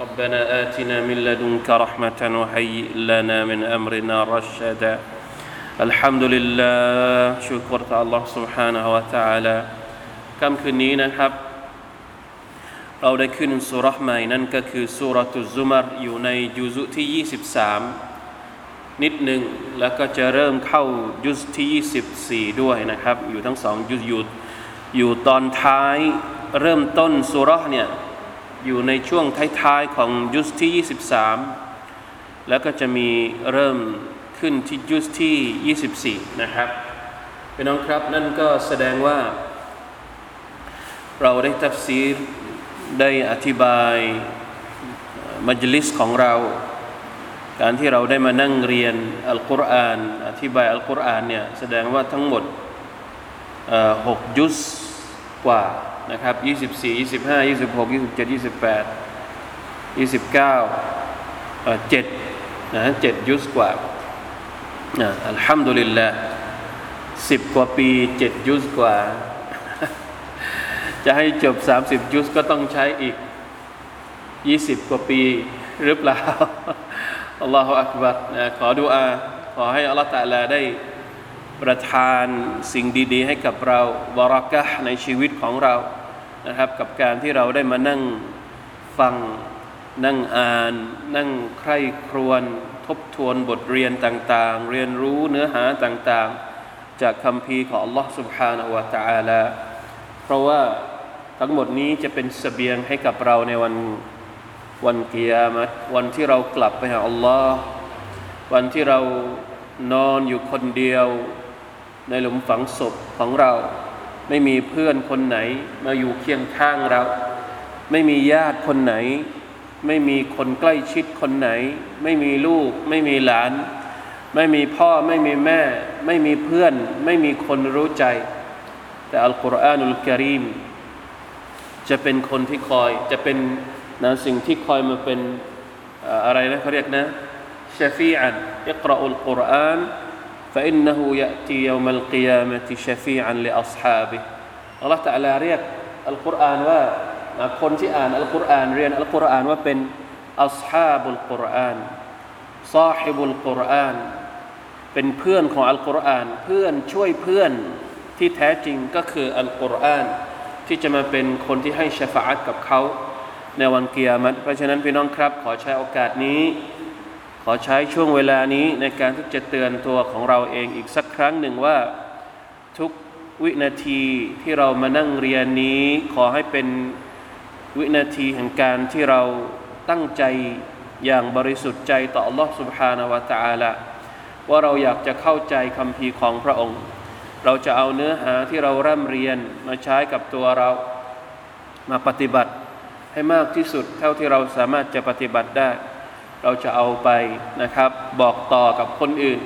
ربنا آتنا من لدنك رحمة وهيئ لنا من أمرنا رشدا الحمد لله ชูกรต่อ Allah سبحانه และ تعالى ค่ำคืนนี้นะครับ เราได้ขึ้นสุรษใหม่นั่นก็คือสุรตุซุมารอยู่ในยุซุที่ 23 นิดหนึ่งแล้วก็จะเริ่มเข้ายุสที่ 24 ด้วยนะครับ อยู่ทั้งสองยุสอยู่อยู่ตอนท้ายเริ่มต้นสุรษเนี่ย อยู่ในช่วงท้ายๆของยุสที่ 23 แล้วก็จะมีเริ่มขึ้นที่ยุสที่ 24 นะครับพี่น้องครับนั่นก็แสดงว่า เราได้ตัฟซีรได้อธิบายมัจลิสของเรา การที่เราได้มานั่งเรียนอัลกุรอานอธิบายอัลกุรอานเนี่ยแสดงว่าทั้งหมดหกยุสกว่า นะครับ24 25 26 27 28 29เจ็ดนะเจ็ดยุสกว่าอัลฮัมดุลิลละสิบกว่าปีเจ็ดยุสกว่า จะให้จบ30ยุสก็ต้องใช้อีก20กว่าปีหรือเปล่าอัลลอฮฺอักบัรนะขอดูอา ขอให้อัลลอฮฺตะลาได้ ประทานสิ่งดีๆ ให้กับเราบรักะในชีวิตของเรานะครับ กับการที่เราได้มานั่งฟังนั่งอ่าน นั่งใคร่ครวญทบทวนบทเรียนต่างๆ เรียนรู้เนื้อหาต่างๆ จากคำพีของ Allah Subhanahu wa Taala เพราะว่าทั้งหมดนี้จะเป็นสเสบียงให้กับเราในวันวันเกียรติวันที่เรากลับไปหา Allah วันที่เรานอนอยู่คนเดียว ในหลุมฝังศพของเรา ไม่มีเพื่อนคนไหนมาอยู่เคียงข้างเรา ไม่มีญาติคนไหน ไม่มีคนใกล้ชิดคนไหน ไม่มีลูก ไม่มีหลาน ไม่มีพ่อไม่มีแม่ ไม่มีเพื่อน ไม่มีคนรู้ใจ แต่อัลกุรอานุลกิริมจะเป็นคนที่คอยจะเป็นนะสิ่งที่คอยมาเป็นอะไรนะเขาเรียกนะชฟีอันอิกราอุลกุรอาน فإنه يأتي يوم القيامة شفيعا لأصحابه อัลลอฮฺตะลาเรียกอัลกุรอานว่าคนที่อ่านอัลกุรอานเรียนอัลกุรอานว่าเป็นอัลฮาบุลกุรอานซาฮิบุลกุรอานเป็นเพื่อนของอัลกุรอานเพื่อนช่วยเพื่อนที่แท้จริงก็คืออัลกุรอานที่จะมาเป็นคนที่ให้ชฟาอัตกับเขาในวันเกียรติเพราะฉะนั้นพี่น้องครับ ขอใช้โอกาสนี้ ข อใช้ช่วงเวลานี้ในการที่จะเตือนตัวของเราเองอีกสักครั้งหนึ่งว่าทุกวินาทีที่เรามานั่งเรียนนี้ ขอให้เป็นวินาทีแห่งการที่เราตั้งใจอย่างบริสุทธิ์ใจต่อ Allah سبحانه และ تعالى ว่าเราอยากจะเข้าใจคำพีของพระองค์ เราจะเอาเนื้อหาที่เราร่ำเรียนมาใช้กับตัวเรามาปฏิบัติให้มากที่สุดเท่าที่เราสามารถจะปฏิบัติได้ เราจะเอาไปนะครับ บอกต่อกับคนอื่น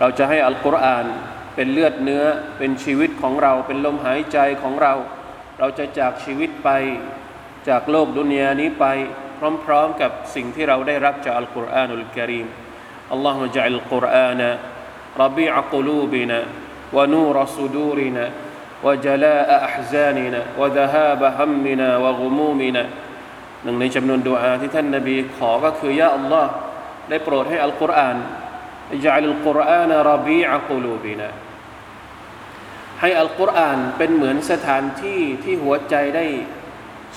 เราจะให้อัลกุรอานเป็นเลือดเนื้อเป็นชีวิตของเราเป็นลมหายใจของเรา เราจะจากชีวิตไปจากโลกดุนยานี้ไป พร้อมๆกับสิ่งที่เราได้รับจากอัลกุรอานุลกิริมอัลลอฮฺมะจัลกุรอานะรบีอักลูบินะวนูรสุดูรินะ وجلاء أحزاننا وذهاب همنا وغمومنا หนึ่งในจำนวนดุอาที่ท่านนบีขอก็คือยาอัลลอฮ์ได้โปรดให้อัลกุรอานจัลอัลกุรอานรบีอักูลูบินะให้อัลกุรอานเป็นเหมือนสถานที่ที่หัวใจได้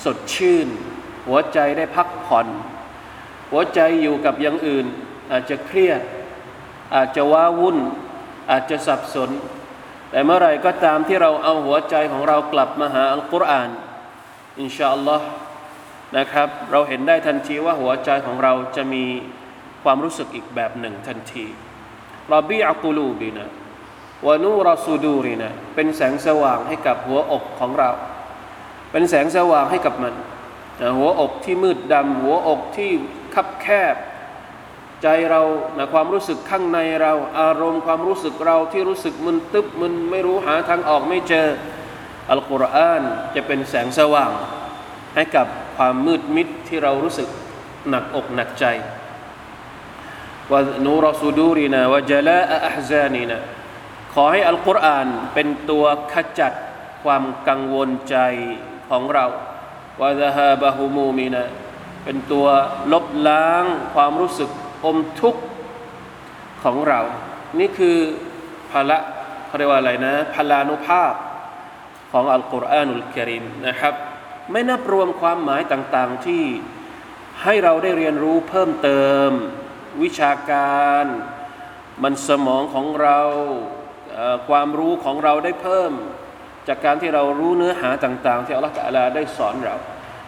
สดชื่น หัวใจได้พักผ่อน หัวใจอยู่กับอย่างอื่น อาจจะเครียด อาจจะว้าวุ่น อาจจะสับสน แต่เมื่อไรก็ตามที่เราเอาหัวใจของเรากลับมาหาอัลกุรอาน อินชาอัลลอฮ์ นะครับ เราเห็นได้ทันทีว่าหัวใจของเราจะมีความรู้สึกอีกแบบหนึ่งทันทีรบีอักุลูบินะวานูรสูดูรินะเป็นแสงสว่างให้กับหัวอกของเรา เป็นแสงสว่างให้กับมันหัวอกที่มืดดำหัวอกที่คับแคบ ใจเรานะความรู้สึกข้างในเรา อารมณ์ความรู้สึกเราที่รู้สึกมึนตึบมึนไม่รู้หาทางออกไม่เจออัลกุรอานจะเป็นแสงสว่างให้กับ ความมืดมิดที่เรารู้สึกหนักอกหนักใจว่านูรสูดูรินาวะจลาอัฮซานีนะขอให้อัลกุรอานเป็นตัวขจัดความกังวลใจของเราวะซาฮาบะฮุมูมินะเป็นตัวลบล้างความรู้สึกอมทุกข์ของเรา นี่คือพละเขาเรียกว่าอะไรนะพลานุภาพของอัลกุรอานุลกิริมนะครับ ไม่นับรวมความหมายต่างๆ ที่ให้เราได้เรียนรู้เพิ่มเติม วิชาการ มันสมองของเราความรู้ของเราได้เพิ่ม จากการที่เรารู้เนื้อหาต่าง ๆ ที่อัลลอฮฺลาได้สอนเรา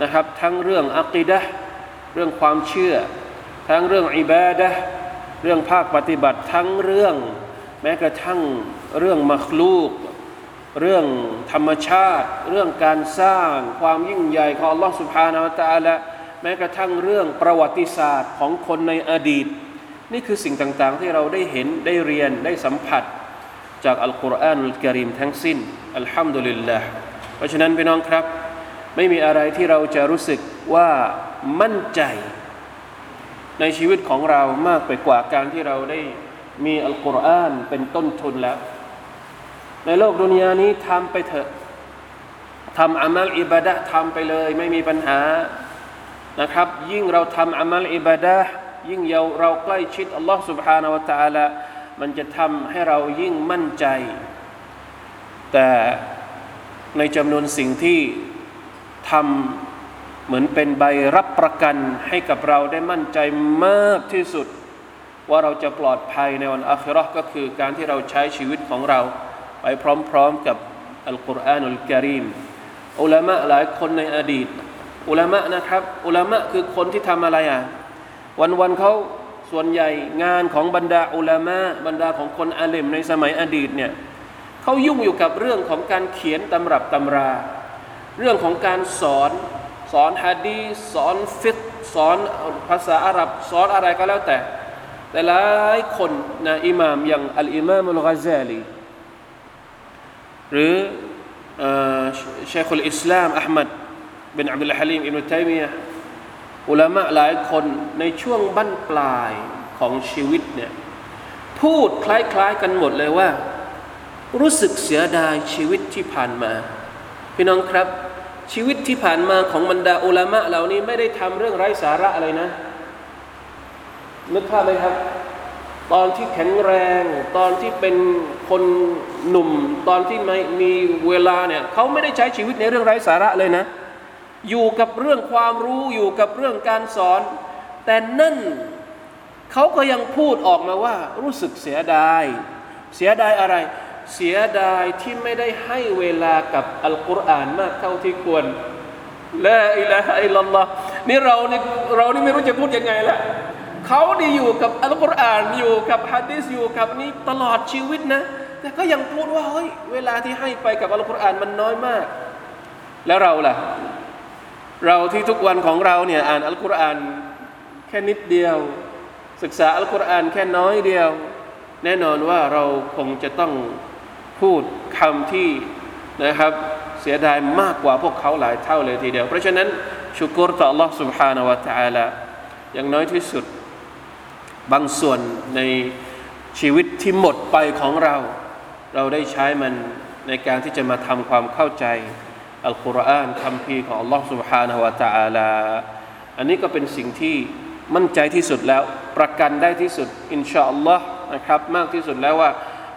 นะครับ ทั้งเรื่องอักิดะเรื่องความเชื่อ ทั้งเรื่องอิบาดะเรื่องภาคปฏิบัติทั้งเรื่อง แม้กระทั่งเรื่องมัคลูก เรื่องธรรมชาติ เรื่องการสร้างความยิ่งใหญ่ของอัลลอฮฺสุบฮานาอัตะลาแม้กระทั่งเรื่องประวัติศาสตร์ของคนในอดีต นี่คือสิ่งต่างๆ ที่เราได้เห็นได้เรียนได้สัมผัสจากอัลกุรอานอัลกิริมทั้งสิ้นอัลฮัมดุลิลลาห์เพราะฉะนั้นพี่น้องครับ ไม่มีอะไรที่เราจะรู้สึกว่ามั่นใจ ในชีวิตของเรามากไปกว่าการที่เราได้มีอัลกุรอานเป็นต้นทุนแล้ว ในโลกดุนยานี้ทำไปเถอะทำอามัลอิบาดะทำไปเลย ไม่มีปัญหานะครับยิ่งเราทำอามัลอิบาดะยิ่งเราเราใกล้ชิดอัลลอฮ์ سبحانه และ تعالى มันจะทำให้เรายิ่งมั่นใจ แต่ในจำนวนสิ่งที่ทำเหมือนเป็นใบรับประกันให้กับเราได้มั่นใจมากที่สุด ว่าเราจะปลอดภัยในวันอัคราก็คือการที่เราใช้ชีวิตของเรา ไปพร้อมๆกับอัลกุรอานุลกิริมอุลามะหลายคนในอดีต อุลามะนะครับ อุลามะคือคนที่ทำอะไรอะวันวันเขาส่วนใหญ่งานของบรรดาอุลามะบรรดาของคนอาเลมในสมัยอดีตเนี่ยเขายุ่งอยู่กับเรื่องของการเขียนตำรับตำรา เรื่องของการสอนสอนฮะดีสอนฟิกสอนภาษาอาหรับสอนอะไรก็แล้วแต่ แต่หลายคนนะอิหม่ามอย่างอัลอิมามอัลกาซาลี หรือเชคุลอิสลามอัลมัดเป็นอับดุลฮะลีมอิบนุตัยมียะอุลามะหลายคนในช่วงบั้นปลายของชีวิตเนี่ยพูดคล้ายๆกันหมดเลยว่า รู้สึกเสียดายชีวิตที่ผ่านมา พี่น้องครับ ชีวิตที่ผ่านมาของบรรดาอุลามะเหล่านี้ไม่ได้ทำเรื่องไร้สาระอะไรนะนึกภาพไหมครับ ตอนที่แข็งแรง ตอนที่เป็นคน หนุ่มตอนที่ไม่มีเวลาเนี่ยเขาไม่ได้ใช้ชีวิตในเรื่องไร้สาระเลยนะ อยู่กับเรื่องความรู้อยู่กับเรื่องการสอน แต่นั่นเขาก็ยังพูดออกมาว่า รู้สึกเสียดาย เสียดายอะไร เสียดายที่ไม่ได้ให้เวลากับอัลกุรอานมากเท่าที่ควรละอิละฮะอิลลัลลอฮ์นี่เรานี่เรานี่ไม่รู้จะพูดยังไงละเขาดีอยู่กับอัลกุรอานอยู่กับฮะดีษอยู่กับนี้ตลอดชีวิตนะ แต่ก็ยังพูดว่าเฮ้ยเวลาที่ให้ไปกับอัลกุรอานมันน้อยมาก แล้วเราล่ะเราที่ทุกวันของเราเนี่ยอ่านอัลกุรอานแค่นิดเดียว ศึกษาอัลกุรอานแค่น้อยเดียว แน่นอนว่าเราคงจะต้องพูดคำที่นะครับเสียดายมากกว่าพวกเขาหลายเท่าเลยทีเดียว เพราะฉะนั้นชุกรต่อ Allah سبحانه และ تعالى อย่างน้อยที่สุดบางส่วนในชีวิตที่หมดไปของเรา เราได้ใช้มันในการที่จะมาทำความเข้าใจอัลกุรอานคำพีของ Allah سبحانه และ تعالى อันนี้ก็เป็นสิ่งที่มั่นใจที่สุดแล้ว ประกันได้ที่สุด อินชาอัลลอฮ์นะครับ มากที่สุดแล้วว่า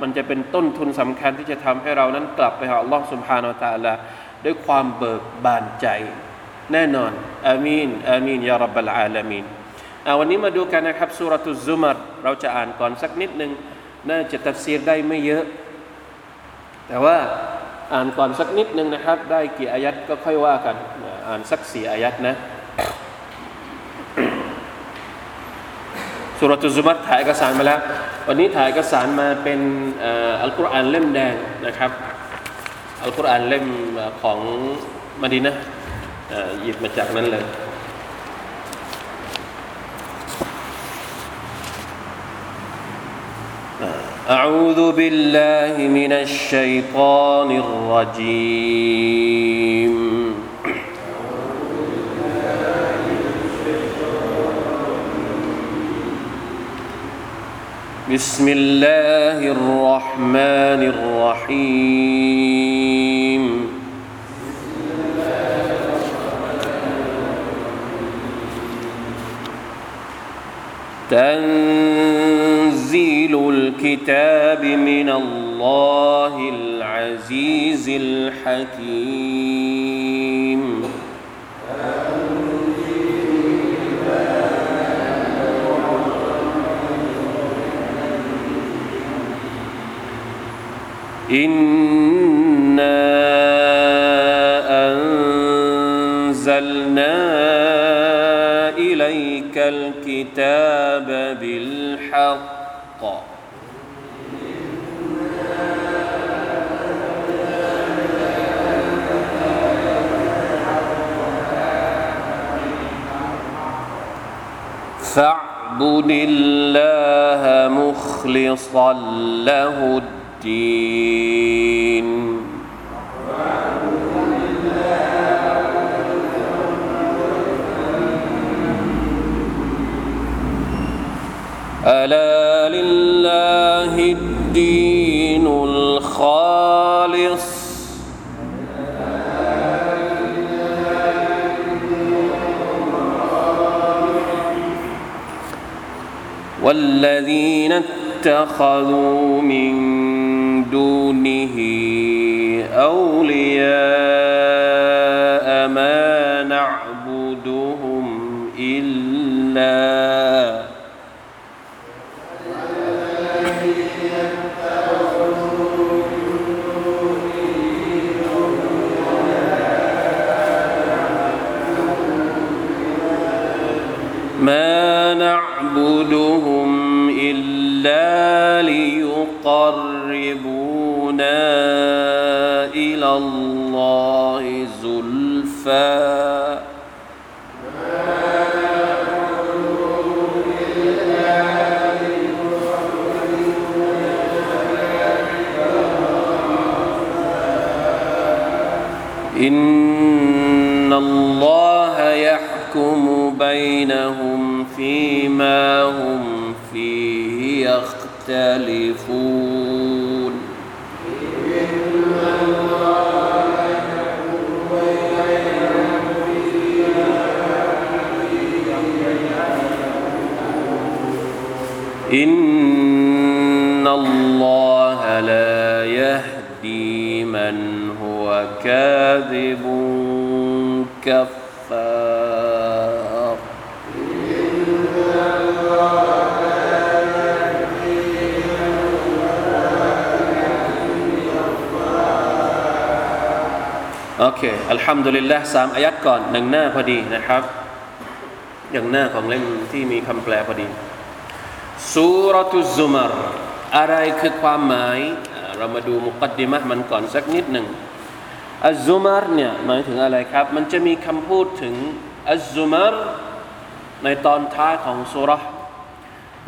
มันจะเป็นต้นทุนสำคัญที่จะทำให้เรานั้นกลับไปหา Allah سبحانه และ تعالى ด้วยความเบิกบานใจ แน่นอนอามีนอามีนยารับบลอาลามีน วันนี้มาดูกันนะครับสุรตุซุมารเราจะอ่านก่อนสักนิดหนึ่งน่าจะตัดเสียได้ไม่เยอะ แต่ว่าอ่านก่อนสักนิดหนึ่งนะครับ ได้กี่อายัดก็ค่อยว่ากัน อ่านสักสี่อายัดนะสุรตุซุมัตถ่ายเอกสารมาแล้ว วันนี้ถ่ายเอกสารมาเป็นอัลกุรอานเล่มแดงนะครับอัลกุรอานเล่มของมดีนะหยิบมาจากนั้นเลย أعوذ بالله من الشيطان الرجيم. بسم الله الرحمن الرحيم. تنزيل الكتاب من الله العزيز الحكيم. إنا أنزلنا إليك الكتاب بالحق الله مخلصا له الدين. ألا لله والذين اتخذوا من دونه أولياء ما نعبدهم إلا ليقربوا إلى الله زلفى. إن الله يحكم بينهم فيما هم يختلفون. إن الله لا يهدي من هو كاذب كفار. اوكي الحمد لله สามอายัดก่อนหนึ่งหน้าพอดีนะครับอย่างหน้าของเล่มที่มีคำแปลพอดีสุรตุซุมารอะไรคือความหมายเรามาดูมุกดดิมะมันก่อนสักนิดหนึ่งอัลซุมารเนี่ยหมายถึงอะไรครับ มันจะมีคำพูดถึงอัลซุมารในตอนท้ายของสุร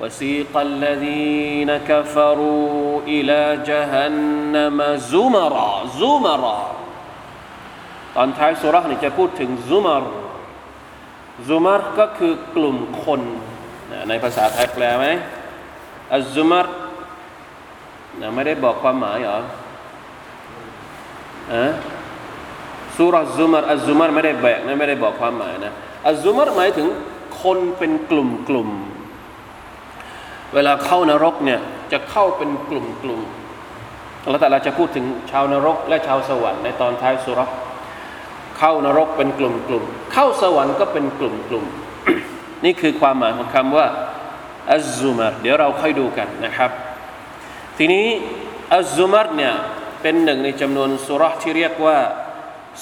وسيق الذين كفروا إلى جهنم زمرا زمرا ตอนท้ายสุรษนี่จะพูดถึงซุมารซุมารก็คือกลุ่มคนในภาษาไทยแปลไหมอัลซุมัรไม่ได้บอกความหมายหรออะสุรซุมารอัลซุมัรไม่ได้แบกนะไม่ได้บอกความหมายนะอัลซุมัรหมายถึงคนเป็นกลุ่มกลุ่มเวลาเข้านรกเนี่ยจะเข้าเป็นกลุ่มกลุ่มแล้วแต่เราจะพูดถึงชาวนรกและชาวสวรรค์ในตอนท้ายสุรษ เข้านรกเป็นกลุ่มกลุ่มเข้าสวรรค์ก็เป็นกลุ่มกลุ่มนี่คือความหมายของคำว่าอัซซุมัรเดี๋ยวเราค่อยดูกันนะครับ ทีนี้อัซซุมัรเนี่ยเป็นหนึ่งในจำนวนสุรษที่เรียกว่า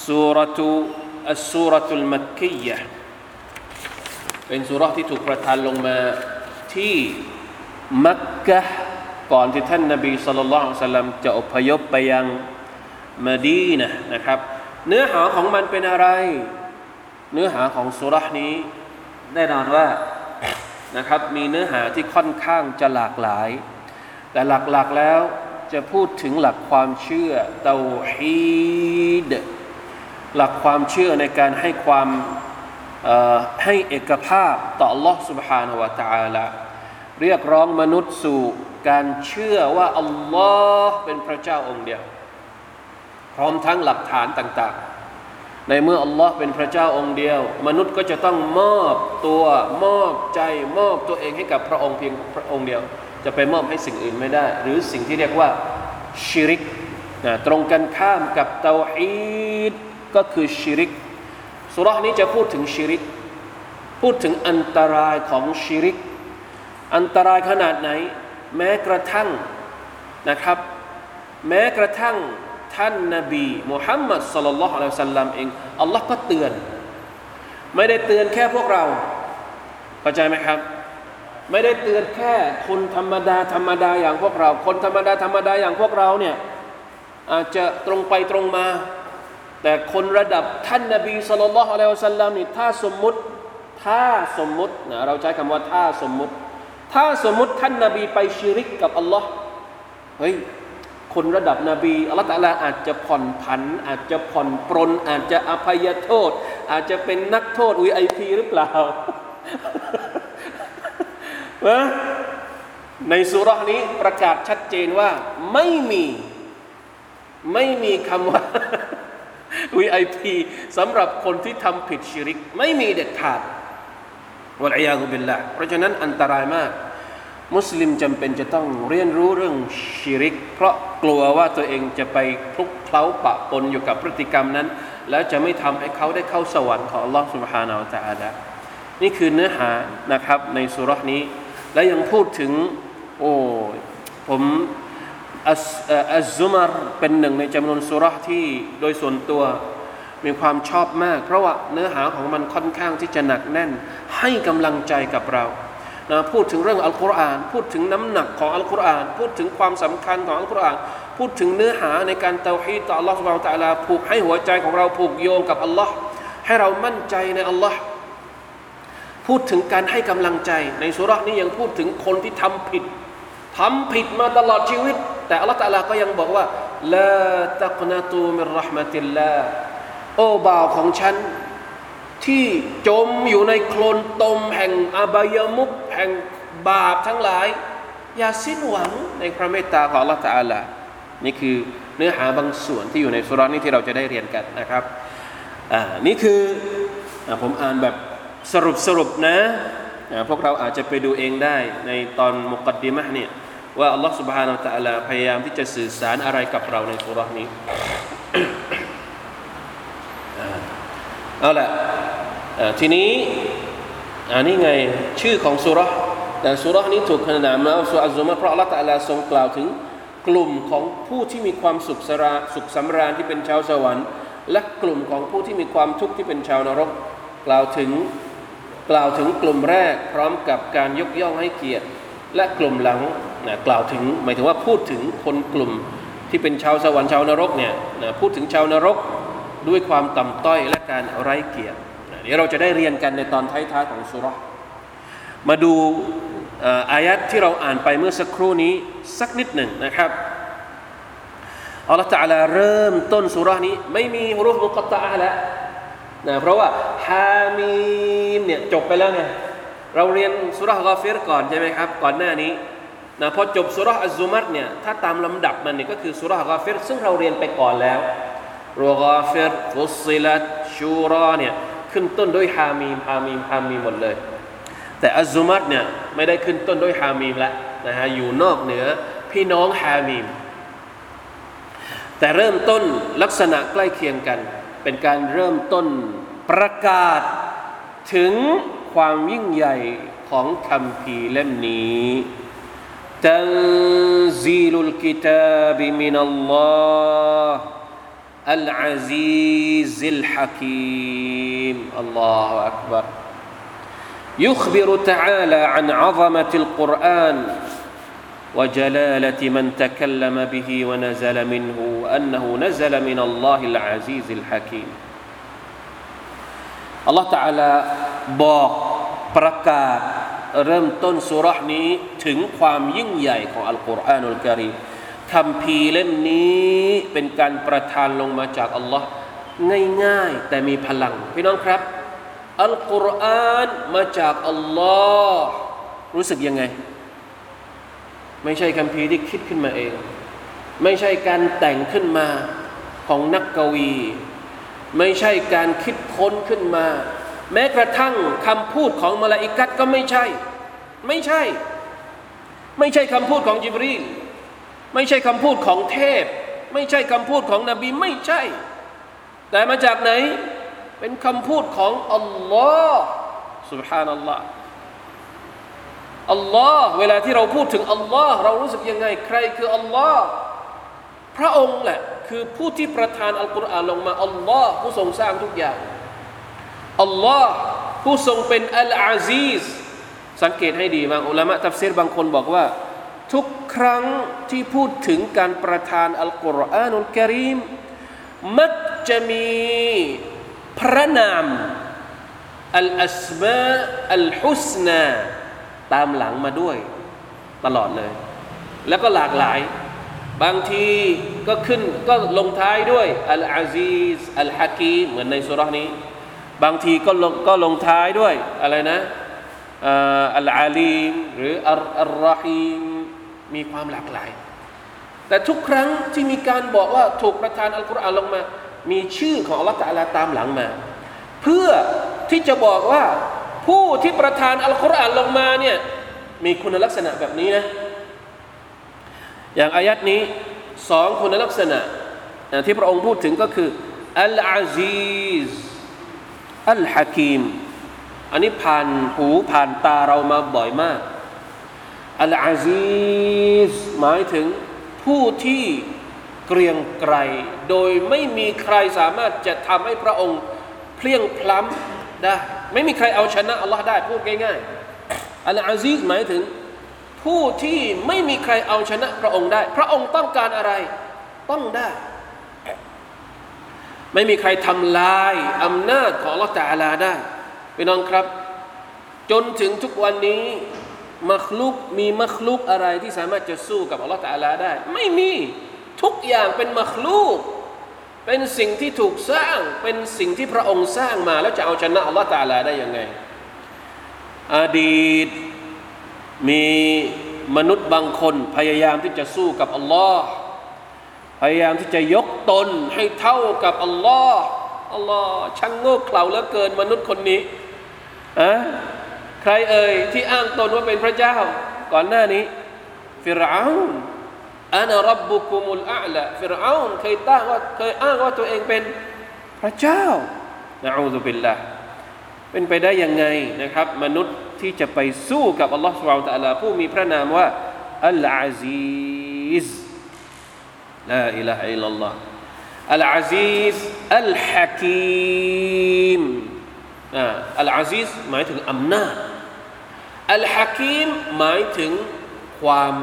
สุรตุอัสสุรตุลมักกียะเป็นสุรษที่ถูกประทานลงมาที่มักกะก่อนที่ท่านนบีสุลต่านสัลลัมจะอพยพไปยังมาดีนะนะครับ เนื้อหาของมันเป็นอะไร เนื้อหาของสุรษนี้แน่นอนว่านะครับมีเนื้อหาที่ค่อนข้างจะหลากหลาย แต่หลักๆแล้วจะพูดถึงหลักความเชื่อเตาฮีดหลักความเชื่อในการให้ความให้เอกภาพต่อ Allah سبحانه และ تعالى เรียกร้องมนุษย์สู่การเชื่อว่าอัลลอฮ์เป็นพระเจ้าองค์เดียว พร้อมทั้งหลักฐานต่างๆ ในเมื่ออัลลอฮ์เป็นพระเจ้าองค์เดียว มนุษย์ก็จะต้องมอบตัวมอบใจมอบตัวเองให้กับพระองค์เพียงพระองค์เดียว จะไปมอบให้สิ่งอื่นไม่ได้ หรือสิ่งที่เรียกว่าชิริกนะตรงกันข้ามกับเตาฮีดก็คือชิริกสุรานี้จะพูดถึงชิริก พูดถึงอันตรายของชิริก อันตรายขนาดไหน แม้กระทั่งนะครับ แม้กระทั่ง ท่านนบีมุฮัมมัดสลลัลลอฮุอะลัยฮิสัลลัมเองอัลลอฮ์ก็เตือน ไม่ได้เตือนแค่พวกเราเข้าใจไหมครับ ไม่ได้เตือนแค่คนธรรมดาธรรมดาอย่างพวกเรา คนธรรมดาธรรมดาอย่างพวกเราเนี่ยอาจจะตรงไปตรงมา แต่คนระดับท่านนบีสุลต่านละฮ์อะลัยฮิสัลลัมนี่ถ้าสมมุติถ้าสมมุตินะเราใช้คำว่าถ้าสมมุติ ถ้าสมมุติท่านนบีไปชิริกกับอัลลอฮ์เฮ้ย คนระดับนบีอัลตะลาอาจจะผ่อนผัน อาจจะผ่อนปรน อาจจะอภัยโทษ อาจจะเป็นนักโทษวีไอพีหรือเปล่าในสุรานี้ประกาศชัดเจนว่าไม่มีไม่มีคำว่า VIP สำหรับคนที่ทำผิดชิริก ไม่มีเด็ดขาดวะลัยยาฮุบิลละเพราะฉะนั้นอันตรายมาก มุสลิมจำเป็นจะต้องเรียนรู้เรื่องชิริก เพราะกลัวว่าตัวเองจะไปคลุกเคล้าปะปนอยู่กับพฤติกรรมนั้น แล้วจะไม่ทำให้เขาได้เข้าสวรรค์ของ Allah سبحانه และ تعالى นี่คือเนื้อหานะครับในสุรษนี้ และยังพูดถึง โอ้ผมอัซซุมารเป็นหนึ่งในจำนวนสุรที่โดยส่วนตัวมีความชอบมาก เพราะว่าเนื้อหาของมันค่อนข้างที่จะหนักแน่น ให้กำลังใจกับเรา นะพูดถึงเรื่องอัลกุรอาน พูดถึงน้ำหนักของอัลกุรอาน พูดถึงความสำคัญของอัลกุรอาน พูดถึงเนื้อหาในการเตาฮีต่ออัลลอฮฺสุบานตะลาผูกให้หัวใจของเราผูกโยงกับอัลลอฮ์ให้เรามั่นใจในอัลลอฮ์พูดถึงการให้กำลังใจ ในสุรานี้ยังพูดถึงคนที่ทำผิดทำผิดมาตลอดชีวิต แต่อัลลอฮ์ตะลาก็ยังบอกว่าละตะกนาตูมิรหมะติลลาโอบ่าวของฉัน ที่จมอยู่ในโคลนตมแห่งอบายมุกแห่งบาปทั้งหลาย อย่าสิ้นหวังในพระเมตตาของอัลลอฮฺตะลานี่คือเนื้อหาบางส่วนที่อยู่ในสุรานี้ที่เราจะได้เรียนกันนะครับอ่านี่คืออผมอ่านแบบสรุปสรุปนะพวกเราอาจจะไปดูเองได้ในตอนมุกัดดิมะเนี่ยว่าอัลลอฮฺ سبحانه และ تعالى พยายามที่จะสื่อสารอะไรกับเราในสุรานี้ เอาละทีนี้อันนี้ไงชื่อของสุรแต่สุรนี้ถูกขนานมาสุอัลซุมะเพราะลลอฮฺตะลาทรงกล่าวถึงกลุ่มของผู้ที่มีความสุขสราสุขสำราญที่เป็นชาวสวรรค์ และกลุ่มของผู้ที่มีความทุกข์ที่เป็นชาวนรก กล่าวถึงกล่าวถึงกลุ่มแรกพร้อมกับการยกย่องให้เกียรติ และกลุ่มหลังนะกล่าวถึงหมายถึงว่าพูดถึงคนกลุ่มที่เป็นชาวสวรรค์ชาวนรกเนี่ยนะพูดถึงชาวนรก ด้วยความต่ำต้อยและการไร้เกียรติเดี๋ยวเราจะได้เรียนกันในตอนท้ายๆของสุรมาดูอายัดที่เราอ่านไปเมื่อสักครู่นี้สักนิดหนึ่งนะครับอัลลอฮฺตะลาเริ่มต้นสุรานี้ ไม่มีฮุรุฟมุกตะอแล้วนะเพราะว่าฮามีมเนี่ยจบไปแล้วไงเราเรียนสุรษกาฟิรก่อนใช่ไหมครับ ก่อนหน้านี้นะพอจบสุรษอัลซุมัตเนี่ยถ้าตามลำดับมันเนี่ยก็คือสุรษกาฟิรซึ่งเราเรียนไปก่อนแล้ว รอกาฟิรฟุซิลัตชูรอเนี่ยขึ้นต้นด้วยฮามีมฮามีมฮามีมหมดเลย แต่อัลซุมัตเนี่ยไม่ได้ขึ้นต้นด้วยฮามีมละนะฮะอยู่นอกเหนือพี่น้องฮามีมแต่เริ่มต้นลักษณะใกล้เคียงกัน เป็นการเริ่มต้นประกาศถึง ความยิ่งใหญ่ของคำพีเล่มนี้ تنزيل الكتاب من الله العزيز الحكيم الله أكبر يخبر تعالى عن عظمة القرآن وجلالة من تكلم به ونزل منه وأنه نزل من الله العزيز الحكيم الله تعالى บอกประกาศเริ่มต้นสุรานี้ถึงความยิ่งใหญ่ของอัลกุรอานุลกิริม คำพีเล่มนี้เป็นการประทานลงมาจากอัลลอฮ์ง่ายๆ แต่มีพลัง พี่น้องครับ อัลกุรอานมาจากอัลลอฮ์รู้สึกยังไง ไม่ใช่คำพีที่คิดขึ้นมาเอง ไม่ใช่การแต่งขึ้นมาของนักกวี ไม่ใช่การคิดค้นขึ้นมา แม้กระทั่งคำพูดของมลาอิกัตก็ไม่ใช่ ไม่ใช่ ไม่ใช่คำพูดของจิบรีล ไม่ใช่คำพูดของเทพ ไม่ใช่คำพูดของนบีไม่ใช่ แต่มาจากไหน เป็นคำพูดของอัลลอฮ์ سبحان อัลลอฮ์อัลลอฮ์เวลาที่เราพูดถึงอัลลอฮ์เรารู้สึกยังไง ใครคืออัลลอฮ์พระองค์แหละคือผู้ที่ประทานอัลกุรอานลงมาอัลลอฮ์ผู้ทรงสร้างทุกอย่างอัลลอฮ์ผู้ทรงเป็นอัลอาซีสสังเกตให้ดีบางอุลามะตัฟซีรบางคนบอกว่า ทุกครั้งที่พูดถึงการประทานอัลกุรอานุลกิริมมักจะมีพระนามอัลอัสมาอัลฮุสนาตามหลังมาด้วย ตลอดเลย แล้วก็หลากหลาย บางทีก็ขึ้นก็ลงท้ายด้วยอัลอาซีสอัลฮะกีเหมือนในสุรานี้ บางทีก็ลงก็ลงท้ายด้วยอะไรนะอัลอาลีมหรืออัลรอฮีม มีความหลากหลาย แต่ทุกครั้งที่มีการบอกว่าถูกประทานอัลกุรอานลงมา มีชื่อของอัลลอฮฺตะลาตามหลังมา เพื่อที่จะบอกว่าผู้ที่ประทานอัลกุรอานลงมาเนี่ยมีคุณลักษณะแบบนี้นะ อย่างอายัดนี้สองคุณลักษณะที่พระองค์พูดถึงก็คืออัลอาซีซอัลฮะกีมอันนี้ผ่านหูผ่านตาเรามาบ่อยมาก อัลอาซีซหมายถึงผู้ที่เกรียงไกรโดยไม่มีใครสามารถจะทำให้พระองค์เพลียงพล้ำได้ไม่มีใครเอาชนะอัลลอฮ์ได้พูดง่ายๆอัลอาซีซหมายถึงผู้ที่ไม่มีใครเอาชนะพระองค์ได้ พระองค์ต้องการอะไรต้องได้ ไม่มีใครทำลายอำนาจของลอตาลาได้พี่น้องครับ จนถึงทุกวันนี้ มัคลุกมีมัคลุกอะไรที่สามารถจะสู้กับอัลลอฮฺตาลาได้ ไม่มีทุกอย่างเป็นมัคลุกเป็นสิ่งที่ถูกสร้างเป็นสิ่งที่พระองค์สร้างมา แล้วจะเอาชนะอัลลอฮฺตาลาได้ยังไง อดีตมีมนุษย์บางคนพยายามที่จะสู้กับอัลลอฮ์พยายามที่จะยกตนให้เท่ากับอัลลอฮ์อัลลอฮ์ช่างโง่เขลาเหลือเกินมนุษย์คนนี้อะ ใครเอ่ยที่อ้างตนว่าเป็นพระเจ้า ก่อนหน้านี้ฟิรเอาน أنا ربكم الأعلى ฟิรเอานเคยตั้งว่าเคยอ้างว่าตัวเองเป็นพระเจ้าنعوذ بالله เป็นไปได้ยังไงนะครับ มนุษย์ที่จะไปสู้กับอัลลอฮ์ سبحانه وتعالى ผู้มีพระนามว่า العزيز لا إله إلا الله العزيز الحكيم อัลอาซีซหมายถึงอำนาจ อัลฮะกีมหมายถึงความ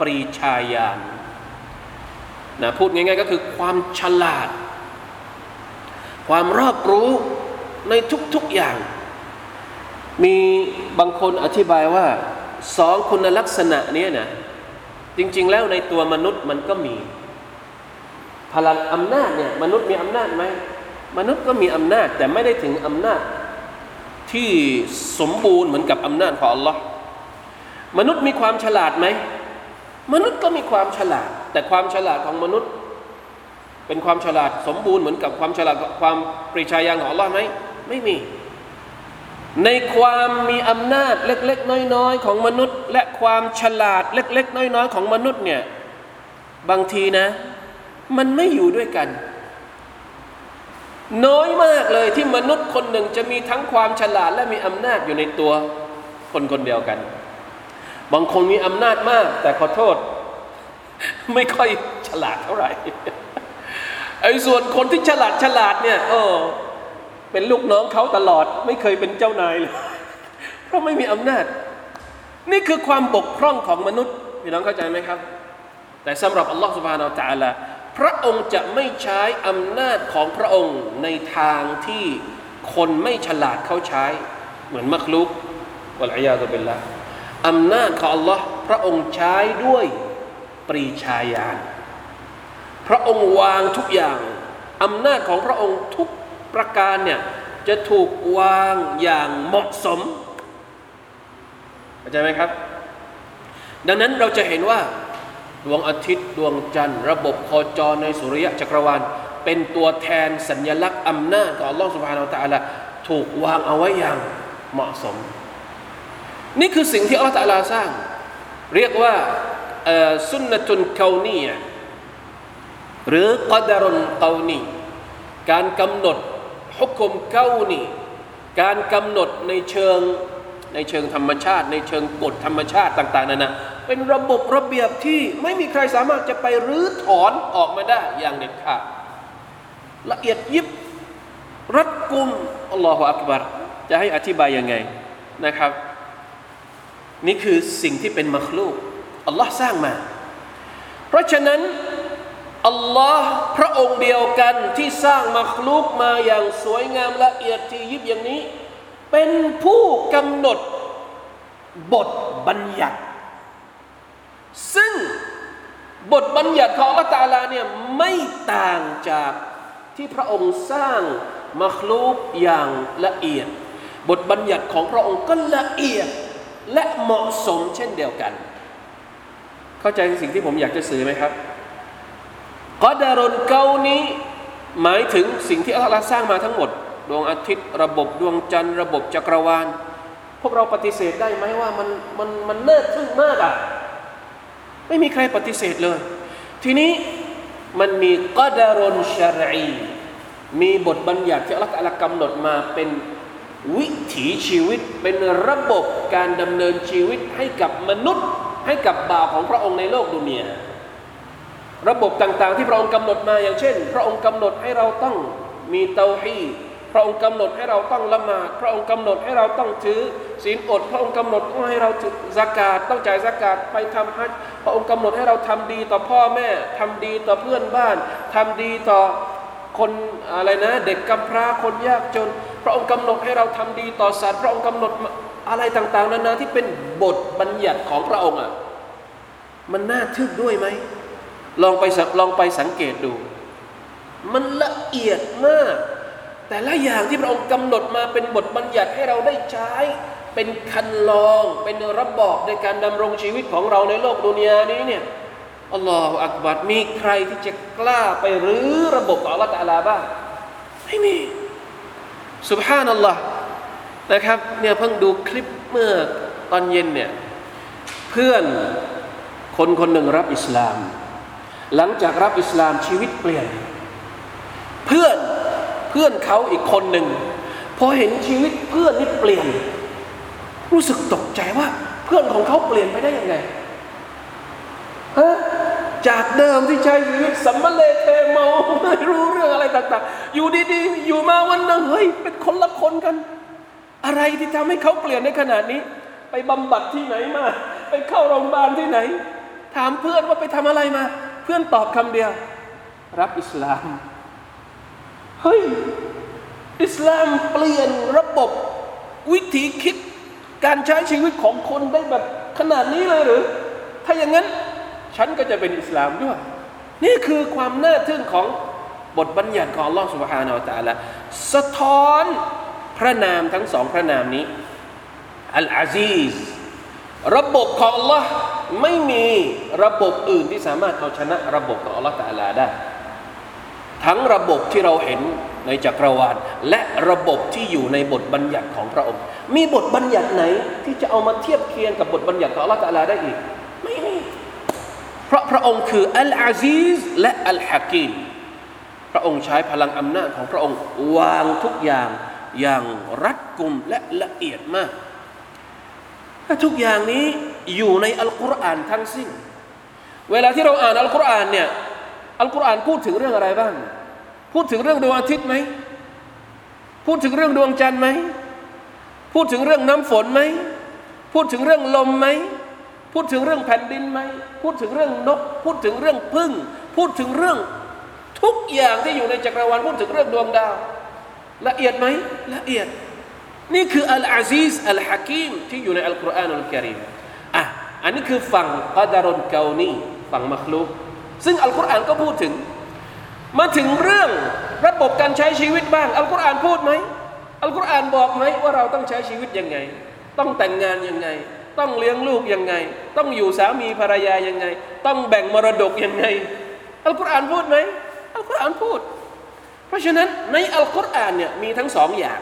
ปรีชาญาณนะพูดง่ายๆก็คือความฉลาด ความรอบรู้ในทุกๆอย่าง มีบางคนอธิบายว่าสองคุณลักษณะนี้นะจริง ๆ แล้วในตัวมนุษย์มันก็มี พลังอำนาจเนี่ยมนุษย์มีอำนาจไหมมนุษย์ก็มีอำนาจแต่ไม่ได้ถึงอำนาจ ที่สมบูรณ์เหมือนกับอำนาจของ Allah มนุษย์มีความฉลาดไหม มนุษย์ก็มีความฉลาด แต่ความฉลาดของมนุษย์ เป็นความฉลาดสมบูรณ์เหมือนกับความฉลาดความปริชาญาณของ Allah ไหมไม่มี ในความมีอำนาจเล็ก ๆ น้อยๆของมนุษย์ และความฉลาดเล็ก ๆ น้อยๆของมนุษย์เนี่ยบางทีนะ มันไม่อยู่ด้วยกัน น้อยมากเลยที่มนุษย์คนหนึ่งจะมีทั้งความฉลาดและมีอำนาจอยู่ในตัวคนคนเดียวกัน บางคนมีอำนาจมาก แต่ขอโทษ ไม่ค่อยฉลาดเท่าไหร่ไอ้ส่วนคนที่ฉลาดฉลาดเนี่ย เออ เป็นลูกน้องเขาตลอด ไม่เคยเป็นเจ้านายเลยเพราะไม่มีอำนาจ นี่คือความบกพร่องของมนุษย์พี่น้องเข้าใจไหมครับ แต่สำหรับอัลลอฮฺสุบฮานาอัลลอฮฺ พระองค์จะไม่ใช้อำนาจของพระองค์ในทางที่คนไม่ฉลาดเขาใช้ เหมือนมักลุกวะลัยยาตุบิลละอำนาจของอัลลอฮ์พระองค์ใช้ด้วยปรีชาญาณพระองค์วางทุกอย่างอำนาจของพระองค์ทุกประการเนี่ยจะถูกวางอย่างเหมาะสมเข้าใจไหมครับ ดังนั้นเราจะเห็นว่า ดวงอาทิตย์ ดวงจันทร์ ระบบโคจรในสุริยะจักรวาล เป็นตัวแทนสัญญลักษณ์อำนาจของอัลลอฮฺสุบฮานาอัลตะลาถูกวางเอาไว้อย่างเหมาะสม นี่คือสิ่งที่อัลลอฮฺตะลาสร้าง เรียกว่าสุนนตุนเกานีหรือกดารุนเกานีการกำหนดฮุกมเกานีการกำหนดในเชิงในเชิงธรรมชาติ ในเชิงกฎธรรมชาติต่าง ๆนั่นนะ เป็นระบบระเบียบที่ไม่มีใครสามารถจะไปรื้อถอนออกมาได้อย่างเด็ดขาดละเอียดยิบรัดกุมอัลลอฮฺอักบารจะให้อธิบายยังไงนะครับ นี่คือสิ่งที่เป็นมัคลูกอัลลอฮ์สร้างมา เพราะฉะนั้นอัลลอฮ์พระองค์เดียวกันที่สร้างมัคลูกมาอย่างสวยงามละเอียดที่ยิบอย่างนี้ เป็นผู้กำหนดบทบัญญัติ ซึ่งบทบัญญัติของอัตาลาเนี่ยไม่ต่างจากที่พระองค์สร้างมัคลูกอย่างละเอียด บทบัญญัติของพระองค์ก็ละเอียดและเหมาะสมเช่นเดียวกัน เข้าใจสิ่งที่ผมอยากจะสื่อไหมครับกอดารนเกานี้หมายถึงสิ่งที่อัลลอฮ์สร้างมาทั้งหมด ดวงอาทิตย์ ระบบดวงจันทร์ ระบบจักรวาล พวกเราปฏิเสธได้ไหมว่ามันมันมันเลิศทึ่งมากอะ่ะ ไม่มีใครปฏิเสธเลย ทีนี้มันมีกอดารนชารีมีบทบัญญัติที่อัลลอฮฺกำหนดมาเป็นวิถีชีวิตเป็นระบบการดำเนินชีวิตให้กับมนุษย์ ให้กับบ่าวของพระองค์ในโลกดุนยาระบบต่างๆ ที่พระองค์กำหนดมาอย่างเช่น พระองค์กำหนดให้เราต้องมีเตาฮี ระองค์กำหนดให้เราต้องละหมาด พระองค์กำหนดให้เราต้องถือศีลอด พระองค์กำหนดให้เราถือสกาดต้องจ่ายสกาดไปทำฮัจพระองค์กำหนดให้เราทำดีต่อพ่อแม่ทำดีต่อเพื่อนบ้านทำดีต่อคนอะไรนะ เด็กกำพร้าคนยากจน พระองค์กำหนดให้เราทำดีต่อสัตว์พระองค์กำหนดอะไรต่างๆนานาที่เป็นบทบัญญัติของพระองค์อะมันน่าทึ่งด้วยไหมลองไปลองไปสังเกตดู มันละเอียดมาก แต่ละอย่างที่พระองค์กำหนดมาเป็นบทบัญญัติให้เราได้ใช้ เป็นคันลอง เป็นระบอบในการดำรงชีวิตของเราในโลกดุนยานี้เนี่ยอัลลอฮฺอักบัดมีใครที่จะกล้าไปรื้อระบบของอัลลอฮฺตาลาบ้างไม่มีสุบฮานัลลอฮ์นะครับเนี่ยเพิ่งดูคลิปเมื่อตอนเย็นเนี่ยเพื่อนคนคนหนึ่งรับอิสลาม หลังจากรับอิสลามชีวิตเปลี่ยน เพื่อน พื่อนเขาอีกคนหนึ่งพอเห็นชีวิตเพื่อนนี่เปลี่ยน รู้สึกตกใจว่า เพื่อนของเขาเปลี่ยนไปได้ยังไงฮะจากเดิมที่ใช้ชีวิตสัมมาเลเทเมาไม่รู้เรื่องอะไรต่าง ๆ อยู่ดีๆ อยู่มาวันหนึ่งเฮ้ยเป็นคนละคนกัน อะไรที่ทำให้เขาเปลี่ยนในขนาดนี้ ไปบำบัดที่ไหนมา ไปเข้าโรงพยาบาลที่ไหน ถามเพื่อนว่าไปทำอะไรมา เพื่อนตอบคำเดียว รับอิสลาม เฮ้ยอิสลามเปลี่ยนระบบวิธีคิดการใช้ชีวิตของคนได้แบบขนาดนี้เลยหรือ ถ้าอย่างนั้น ฉันก็จะเป็นอิสลามด้วย นี่คือความน่าทึ่งของบทบัญญัติของอัลลอฮฺสุบฮานาอัลตะละสะท้อนพระนามทั้งสองพระนามนี้อัลอาซีสระบบของอัลลอฮ์ไม่มีระบบอื่นที่สามารถเอาชนะระบบของอัลลอฮ์ตะลาได้ ทั้งระบบที่เราเห็นในจักรวาล และระบบที่อยู่ในบทบัญญัติของพระองค์ มีบทบัญญัติไหนที่จะเอามาเทียบเคียงกับบทบัญญัติของอัลลอฮฺตะลาได้อีก ไม่มีเพราะพระองค์คืออัลอาซีซและอัลฮะกีมพระองค์ใช้พลังอำนาจของพระองค์วางทุกอย่างอย่างรัดกุมและละเอียดมากและทุกอย่างนี้อยู่ในอัลกุรอานทั้งสิ้น เวลาที่เราอ่านอัลกุรอานเนี่ย อัลกุรอานพูดถึงเรื่องอะไรบ้าง พูดถึงเรื่องดวงอาทิตย์ไหม พูดถึงเรื่องดวงจันทร์ไหม พูดถึงเรื่องน้ำฝนไหม พูดถึงเรื่องลมไหม พูดถึงเรื่องแผ่นดินไหม พูดถึงเรื่องนก พูดถึงเรื่องพึ่ง พูดถึงเรื่องทุกอย่างที่อยู่ในจักรวาลพูดถึงเรื่องดวงดาว ละเอียดไหมละเอียด นี่คืออัลอาซีสอัลฮะกีมที่อยู่ในอัลกุรอานอัลกิริมอะอันนี้คือฝั่งกัดารุนเกานีฝั่งมักลุก ซึ่งอัลกุรอานก็พูดถึง มาถึงเรื่องระบบการใช้ชีวิตบ้าง อัลกุรอานพูดไหมอัลกุรอานบอกไหมว่าเราต้องใช้ชีวิตยังไง ต้องแต่งงานยังไง ต้องเลี้ยงลูกยังไง ต้องอยู่สามีภรรยายังไง ต้องแบ่งมรดกยังไง อัลกุรอานพูดไหมอัลกุรอานพูด เพราะฉะนั้นในอัลกุรอานเนี่ยมีทั้งสองอย่าง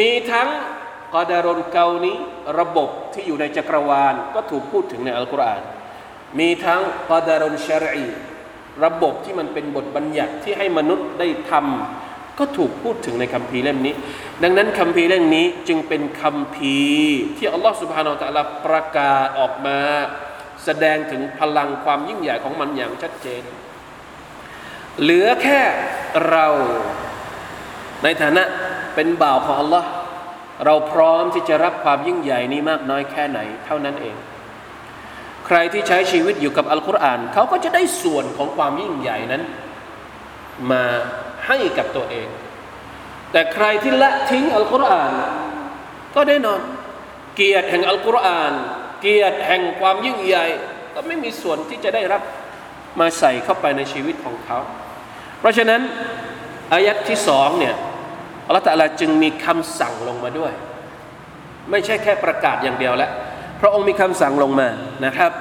มีทั้งกอดารนเกานี้ระบบที่อยู่ในจักรวาลก็ถูกพูดถึงในอัลกุรอาน มีทั้งกอดารนชารีระบบที่มันเป็นบทบัญญัติที่ให้มนุษย์ได้ทำก็ถูกพูดถึงในคัมภีร์เล่มนี้ ดังนั้นคัมภีร์เล่มนี้จึงเป็นคัมภีร์ที่อัลลอฮฺสุบฮานาอัลลอฮฺประกาศออกมา แสดงถึงพลังความยิ่งใหญ่ของมันอย่างชัดเจน เหลือแค่เราในฐานะเป็นบ่าวของอัลลอฮ์เราพร้อมที่จะรับความยิ่งใหญ่นี้มากน้อยแค่ไหน เท่านั้นเอง ใครที่ใช้ชีวิตอยู่กับอัลกุรอานเขาก็จะได้ส่วนของความยิ่งใหญ่นั้น มาให้กับตัวเอง แต่ใครที่ละทิ้งอัลกุรอาน ก็แน่นอน เกียรติแห่งอัลกุรอาน เกียรติแห่งความยิ่งใหญ่ ก็ไม่มีส่วนที่จะได้รับมาใส่เข้าไปในชีวิตของเขา เพราะฉะนั้นอายัดที่สองเนี่ยอัลลอฮฺตะลาจึงมีคำสั่งลงมาด้วย ไม่ใช่แค่ประกาศอย่างเดียวแล้ว พระองค์มีคำสั่งลงมานะครับ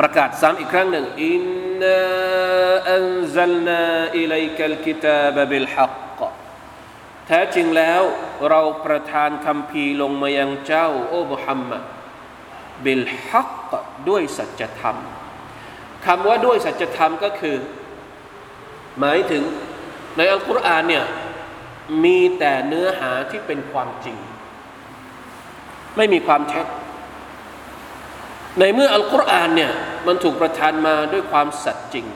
ประกาศซ้ำอีกครั้งหนึ่งอินนาอันซัลนาอิลัยกัลกิตาบบิลฮักแท้จริงแล้วเราประทานคำพีลงมายังเจ้าโอ้มุฮัมมัดบิลฮักด้วยสัจธรรมคำว่าด้วยสัจธรรมก็คือ หมายถึงในอัลกุรอานเนี่ยมีแต่เนื้อหาที่เป็นความจริง ไม่มีความเท็จ ในเมื่ออัลกุรอานเนี่ยมันถูกประทานมาด้วยความสัตย์จริง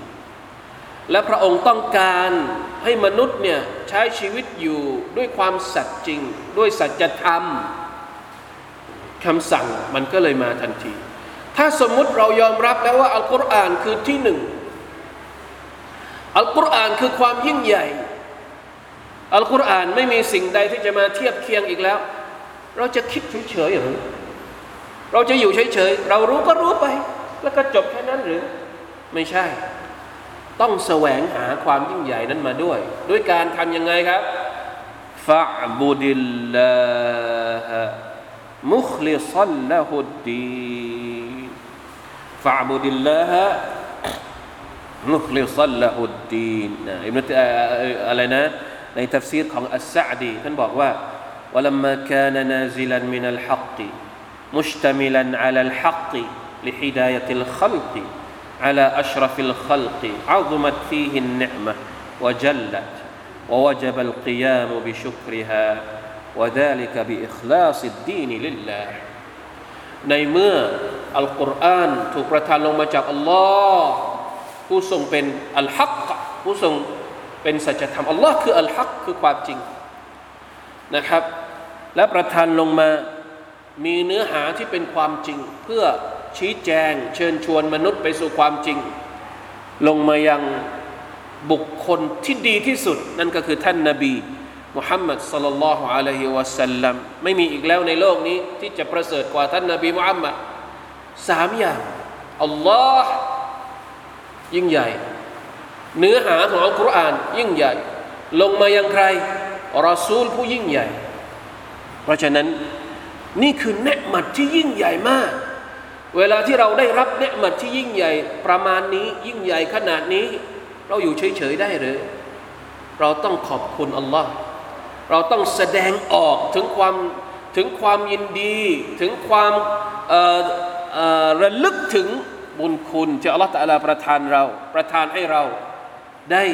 และพระองค์ต้องการให้มนุษย์เนี่ยใช้ชีวิตอยู่ด้วยความสัตย์จริง ด้วยสัจธรรมคำสั่งมันก็เลยมาทันที ถ้าสมมุติเรายอมรับแล้วว่าอัลกุรอานคือที่หนึ่งอัลกุรอานคือความยิ่งใหญ่ อัลกุรอานไม่มีสิ่งใดที่จะมาเทียบเคียงอีกแล้ว เราจะคิดเฉยๆหรือเราจะอยู่เฉยๆ เรารู้ก็รู้ไป แล้วก็จบแค่นั้นหรือ ไม่ใช่ ต้องแสวงหาความยิ่งใหญ่นั้นมาด้วย ด้วยการทำยังไงครับفاعبد الله مخلصا له الدين فاعبد الله مخلصا له الدين อิบนุอะไรนะ ในตัฟซีรของอัสซาดีท่านบอกว่า ولما كان نازلا من الحق مشتملا على الحق لهداية الخلق على أشرف الخلق عظمت فيه النعمة وجلت ووجب القيام بشكرها وذلك بإخلاص الدين لله ในเมื่ออัลกุรอานถูกประทานลงมาจากอัลลอฮ์ผู้ทรงเป็นอัลฮักผู้ทรงเป็นสัจธรรมอัลลอฮ์คืออัลฮักคือความจริงนะครับ และประทานลงมามีเนื้อหาที่เป็นความจริง เพื่อชี้แจงเชิญชวนมนุษย์ไปสู่ความจริง ลงมายังบุคคลที่ดีที่สุด นั่นก็คือท่านนาบีมุฮัมมัดสลลัลลอฮุอะลัยฮิวะสัลลัมไม่มีอีกแล้วในโลกนี้ที่จะประเสริฐกว่าท่านนาบีมุฮัมมัดสามอย่างอัลลอฮ์ยิ่งใหญ่ เนื้อหาของอัลกุรอานยิ่งใหญ่ ลงมายังใครรอซูลผู้ยิ่งใหญ่ เพราะฉะนั้นนี่คือเนืหมัดที่ยิ่งใหญ่มาก เวลาที่เราได้รับเนืหมัดที่ยิ่งใหญ่ประมาณนี้ยิ่งใหญ่ขนาดนี้ เราอยู่เฉยๆได้หรือเราต้องขอบคุณอัลลอฮ์เราต้องแสดงออกถึงความถึงความยินดี ถึงความระลึกถึงบุญคุณที่อัลลอฮฺตะลาประทานเรา ประทานให้เราได้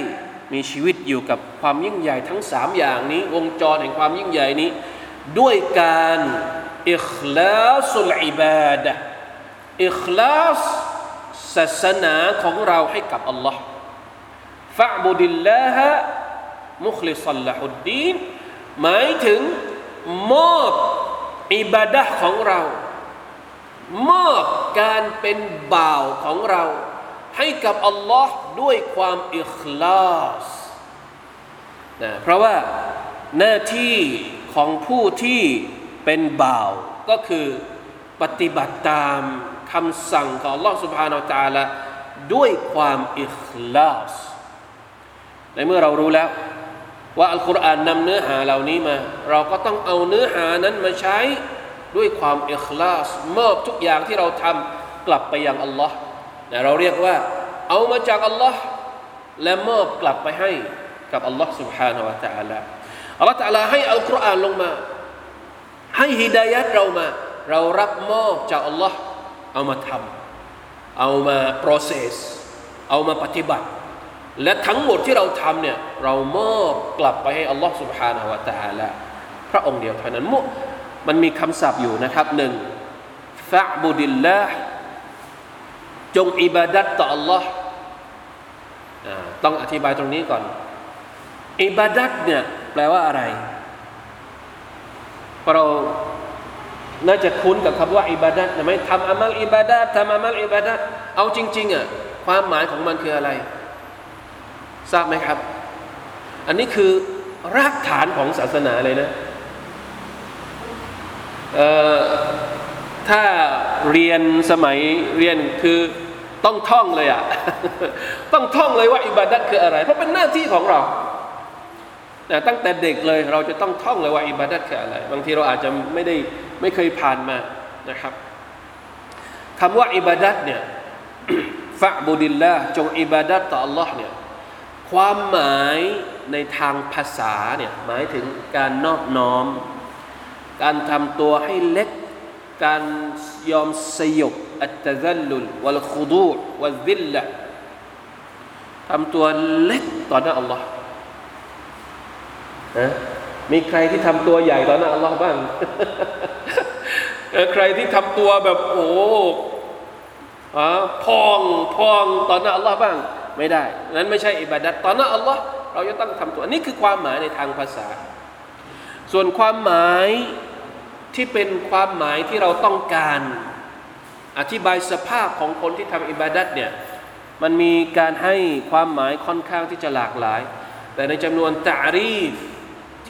มีชีวิตอยู่กับความยิ่งใหญ่ทั้งสามอย่างนี้ วงจรแห่งความยิ่งใหญ่นี้ ด้วยการอิคลาสุลอิบาดะอิคลาสศาสนาของเราให้กับอัลลอฮ์ฟะบุดิลลาฮะมุคลิสัลละฮุดดีนหมายถึงมอบอิบาดะของเรา มอบการเป็นบ่าวของเรา ให้กับอัลลอฮ์ด้วยความอิคลาสนะเพราะว่าหน้าที่ ของผู้ที่เป็นบ่าว ก็คือปฏิบัติตามคำสั่งของ Allah سبحانه และ تعالى ด้วยความอิคลาสในเมื่อเรารู้แล้ว ว่าอัลกุรอานนำเนื้อหาเหล่านี้มา เราก็ต้องเอาเนื้อหานั้นมาใช้ด้วยความอิคลาสมอบทุกอย่างที่เราทำกลับไปยังอัลลอฮ์เราเรียกว่า เอามาจากอัลลอฮ์และมอบกลับไปให้กับอัลลอฮ์ سبحانه และ تعالى อัลลอฮ์ تعالى ให้อัลกุรอานลงมา ให้ฮิดายัดเรามา เรารับมอบจากอัลลอฮ์เอามาทำเอามา process เอามาปฏิบัติ และทั้งหมดที่เราทำเนี่ยเรามอบกลับไปให้อัลลอฮ์ سبحانه และ تعالى พระองค์เดียวเท่านั้นมุมันมีคำศัพท์อยู่นะครับหนึ่งฟะบุดิลลาห์จงอิบาดัตต่อ Allah ต้องอธิบายตรงนี้ก่อน อิบาดัตเนี่ย แปลว่าอะไรเพราะเราน่าจะคุ้นกับคำว่าอิบาดัตใช่ไหมทำอามัลอิบาดัตทำอามัลอิบาดัตเอาจริงๆอะความหมายของมันคืออะไร ทราบไหมครับ อันนี้คือรากฐานของศาสนาเลยนะถ้าเรียนสมัยเรียนคือต้องท่องเลยอะ ต้องท่องเลยว่าอิบาดัตคืออะไร เพราะเป็นหน้าที่ของเรา แต่ตั้งแต่เด็กเลยเราจะต้องท่องเลยว่าอิบาดัตคืออะไร บางทีเราอาจจะไม่ได้ไม่เคยผ่านมานะครับคำว่าอิบาดัตเนี่ยฟะบุดิลละจงอิบาดัตต่อ Allah เนี่ยความหมายในทางภาษาเนี่ยหมายถึงการนอบน้อม การทำตัวให้เล็ก การยอมสยบอัตซัลลุลวัลคุดูวัลซิลละทำตัวเล็กต่อหน้าอัลลอฮ์ นะมีใครที่ทำตัวใหญ่ต่อหน้าอัลลอฮ์บ้างใครที่ทำตัวแบบโอ้พองพองต่อหน้าอัลลอฮ์บ้าง ไม่ได้ นั้นไม่ใช่อิบาดัตต่อหน้าอัลลอฮ์เราจะต้องทำตัวนี่คือความหมายในทางภาษา ส่วนความหมายที่เป็นความหมายที่เราต้องการ อธิบายสภาพของคนที่ทำอิบาดัตเนี่ยมันมีการให้ความหมายค่อนข้างที่จะหลากหลาย แต่ในจำนวนตารีฟ ท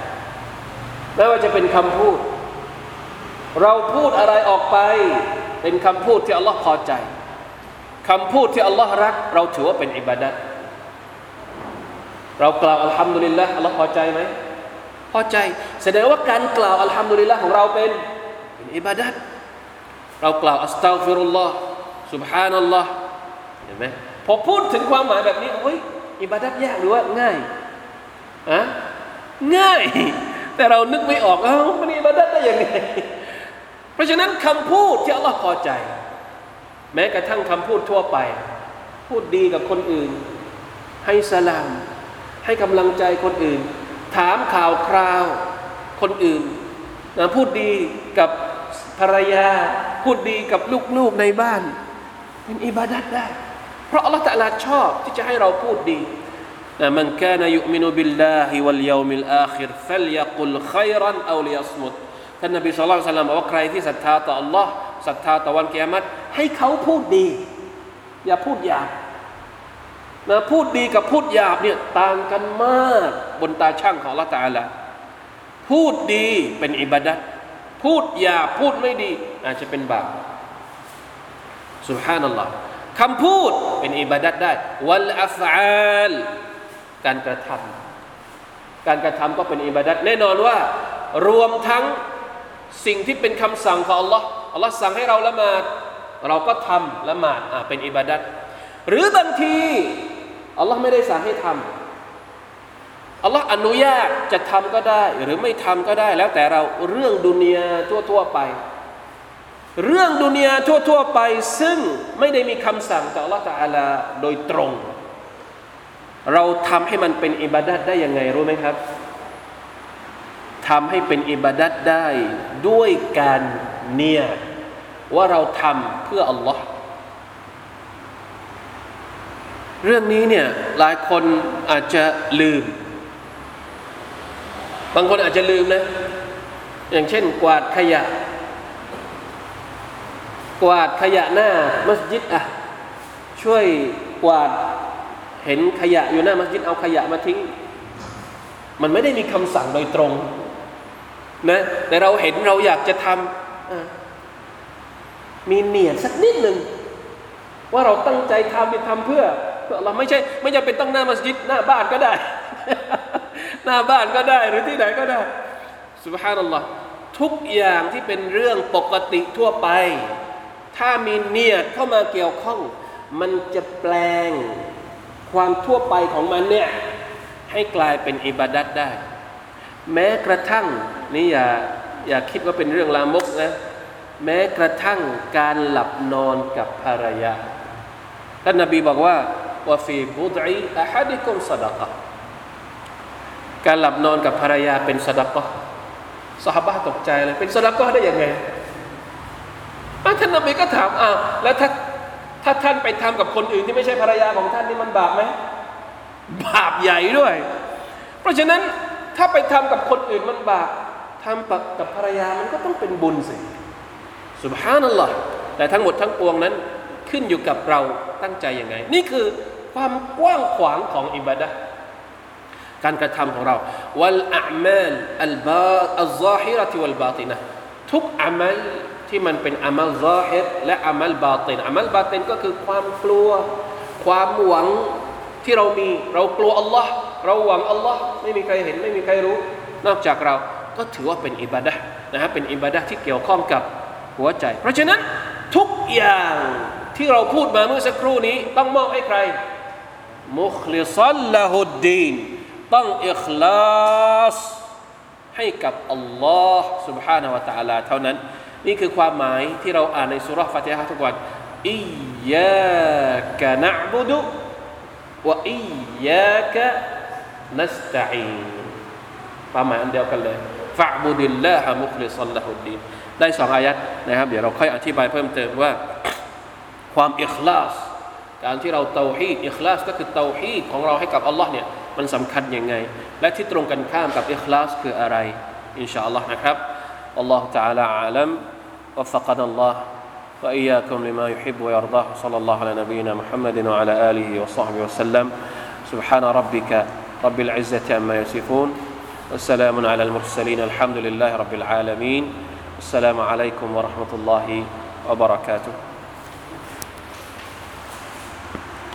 ไม่ว่าจะเป็นคำพูด เราพูดอะไรออกไป เป็นคำพูดที่อัลลอฮ์พอใจคำพูดที่อัลลอฮ์รัก เราถือว่าเป็นอิบาดัตเรากล่าว الحمد لله อัลลอฮ์พอใจไหมพอใจ แสดงว่าการกล่าว الحمد لله ของเราเป็นเป็นอิบาดัตเรากล่าว أستغفر الله سبحان الله เห็นไหมพอพูดถึงความหมายแบบนี้โอ้ยอิบาดัตยากหรือว่าง่ายอะง่าย แต่เรานึกไม่ออกเอ้ามันอิบาดัตได้ยังไง เพราะฉะนั้นคำพูดที่อัลลอฮ์พอใจ แม้กระทั่งคำพูดทั่วไป พูดดีกับคนอื่น ให้สลาม ให้กำลังใจคนอื่น ถามข่าวคราวคนอื่นนะพูดดีกับภรรยา พูดดีกับลูกๆในบ้านเป็นอิบาดัดได้ เพราะอัลลอฮฺตะลาชอบที่จะให้เราพูดดี นะมันกานยุมินุบิลลาฮิวัลยามิลอาคิรฟัลยะกุลขัยรันอาลิยัสมุดท่านนบีสุลต่านบอกว่าใครที่ศรัทธาต่อ Allah ศรัทธาต่อวันกิยามัตให้เขาพูดดี อย่าพูดหยาบนะพูดดีกับพูดหยาบเนี่ยต่างกันมากบนตาช่างของละตาละพูดดีเป็นอิบาดัตพูดหยาบพูดไม่ดี อาจจะเป็นบาปสุบฮานัลลอฮ์คำพูดเป็นอิบาดัตได้วัลอัฟอาล การกระทการกระทำก็เป็นอิบาดัตแน่นอนว่ารวมทั้งสิ่งที่เป็นคำสั่งของ Allah อัลลอฮ์สั่งให้เราละหมาด เราก็ทำละหมาดอ่าเป็นอิบาดัตหรือบางทีอัลลอฮ์ไม่ได้สั่งให้ทำอัลลอฮ์อนุญาตจะทำก็ได้ หรือไม่ทำก็ได้ แล้วแต่เราเรื่องดุนยาทั่วๆไป เรื่องดุนยาทั่วๆไป ซึ่งไม่ได้มีคำสั่งจากอัลลอฮ์ตะอาลาโดยตรง เราทำให้มันเป็นอิบาดัตได้ยังไงรู้ไหมครับทำให้เป็นอิบาดัตได้ด้วยการเนียว่าเราทำเพื่ออัลลอฮ์เรื่องนี้เนี่ยหลายคนอาจจะลืม บางคนอาจจะลืมนะ อย่างเช่น กวาดขยะ กวาดขยะหน้ามัสยิดอะช่วยกวาด เห็นขยะอยู่หน้ามัสยิดเอาขยะมาทิ้ง มันไม่ได้มีคำสั่งโดยตรงนะแต่เราเห็นเราอยากจะทำมีเนียสักนิดหนึ่งว่าเราตั้งใจทำไปทำเพื่อเพื่อเราไม่ใช่ไม่จำเป็นต้องหน้ามัสยิดหน้าบ้านก็ได้ หน้าบ้านก็ได้หรือที่ไหนก็ได้สุบฮานัลลอฮ์ทุกอย่างที่เป็นเรื่องปกติทั่วไป ถ้ามีเนียดเข้ามาเกี่ยวข้อง มันจะแปลง ความทั่วไปของมันเนี่ยให้กลายเป็นอิบาดัตได้ แม้กระทั่งนี่อย่าอย่าคิดว่าเป็นเรื่องลามกนะแม้กระทั่งการหลับนอนกับภรรยาท่านนบีบอกว่าว่าฟีบุดอีอะฮัดิกุมสดะกะการหลับนอนกับภรรยาเป็นสดะกะสหบะตกใจเลยเป็นสดะกะได้ยังไงท่านนบีก็ถามอ้าวแล้วถ้า ถ้าท่านไปทำกับคนอื่นที่ไม่ใช่ภรรยาของท่านนี่มันบาปไหมบาปใหญ่ด้วย เพราะฉะนั้นถ้าไปทำกับคนอื่นมันบาปทำกับภรรยามันก็ต้องเป็นบุญสิสุบฮานัลลอฮ์แต่ทั้งหมดทั้งปวงนั้นขึ้นอยู่กับเราตั้งใจยังไง นี่คือความกว้างขวางของอิบาดะการกระทำของเราวัลอามัลอัลบาอัลซาฮิรติวัลบาตินะทุกอามัล ที่มันเป็นอามัลซาฮิรและอามัลบาตินอามัลบาตินก็คือความกลัว ความหวังที่เรามีเรากลัวอัลลอฮ์เราหวังอัลลอฮ์ไม่มีใครเห็นไม่มีใครรู้ นอกจากเราก็ถือว่าเป็นอิบาดะนะฮะเป็นอิบาดะที่เกี่ยวข้องกับหัวใจ เพราะฉะนั้นทุกอย่างที่เราพูดมาเมื่อสักครู่นี้ ต้องมอบให้ใคร มุคลิซัลละฮุดดีนต้องอิคลาสให้กับอัลลอฮ์ سبحانه และ تعالى เท่านั้น นี่คือความหมายที่เราอ่านในสุรฟาติฮะทุกวันอียากะนะบุดุวะอียากะนัสตัอีความหมายอันเดียวกันเลยฟะบุดิลลาฮะมุคลิซัลละฮุดดีนได้สองอายัดนะครับ เดี๋ยวเราค่อยอธิบายเพิ่มเติมว่า ความอิคลาสการที่เราเตาฮีดอิคลาสก็คือเตาฮีดของเราให้กับอัลลอฮ์เนี่ยมันสำคัญยังไง และที่ตรงกันข้ามกับอิคลาสคืออะไร อินชาอัลลอฮ์นะครับ والله تعالى أعلم. وفقنا الله وإياكم لما يحب ويرضاه. صلى الله على نبينا محمد وعلى آله وصحبه وسلم. سبحان ربك رب العزة عما يصفون. وسلام على المرسلين. الحمد لله رب العالمين. السلام عليكم ورحمة الله وبركاته.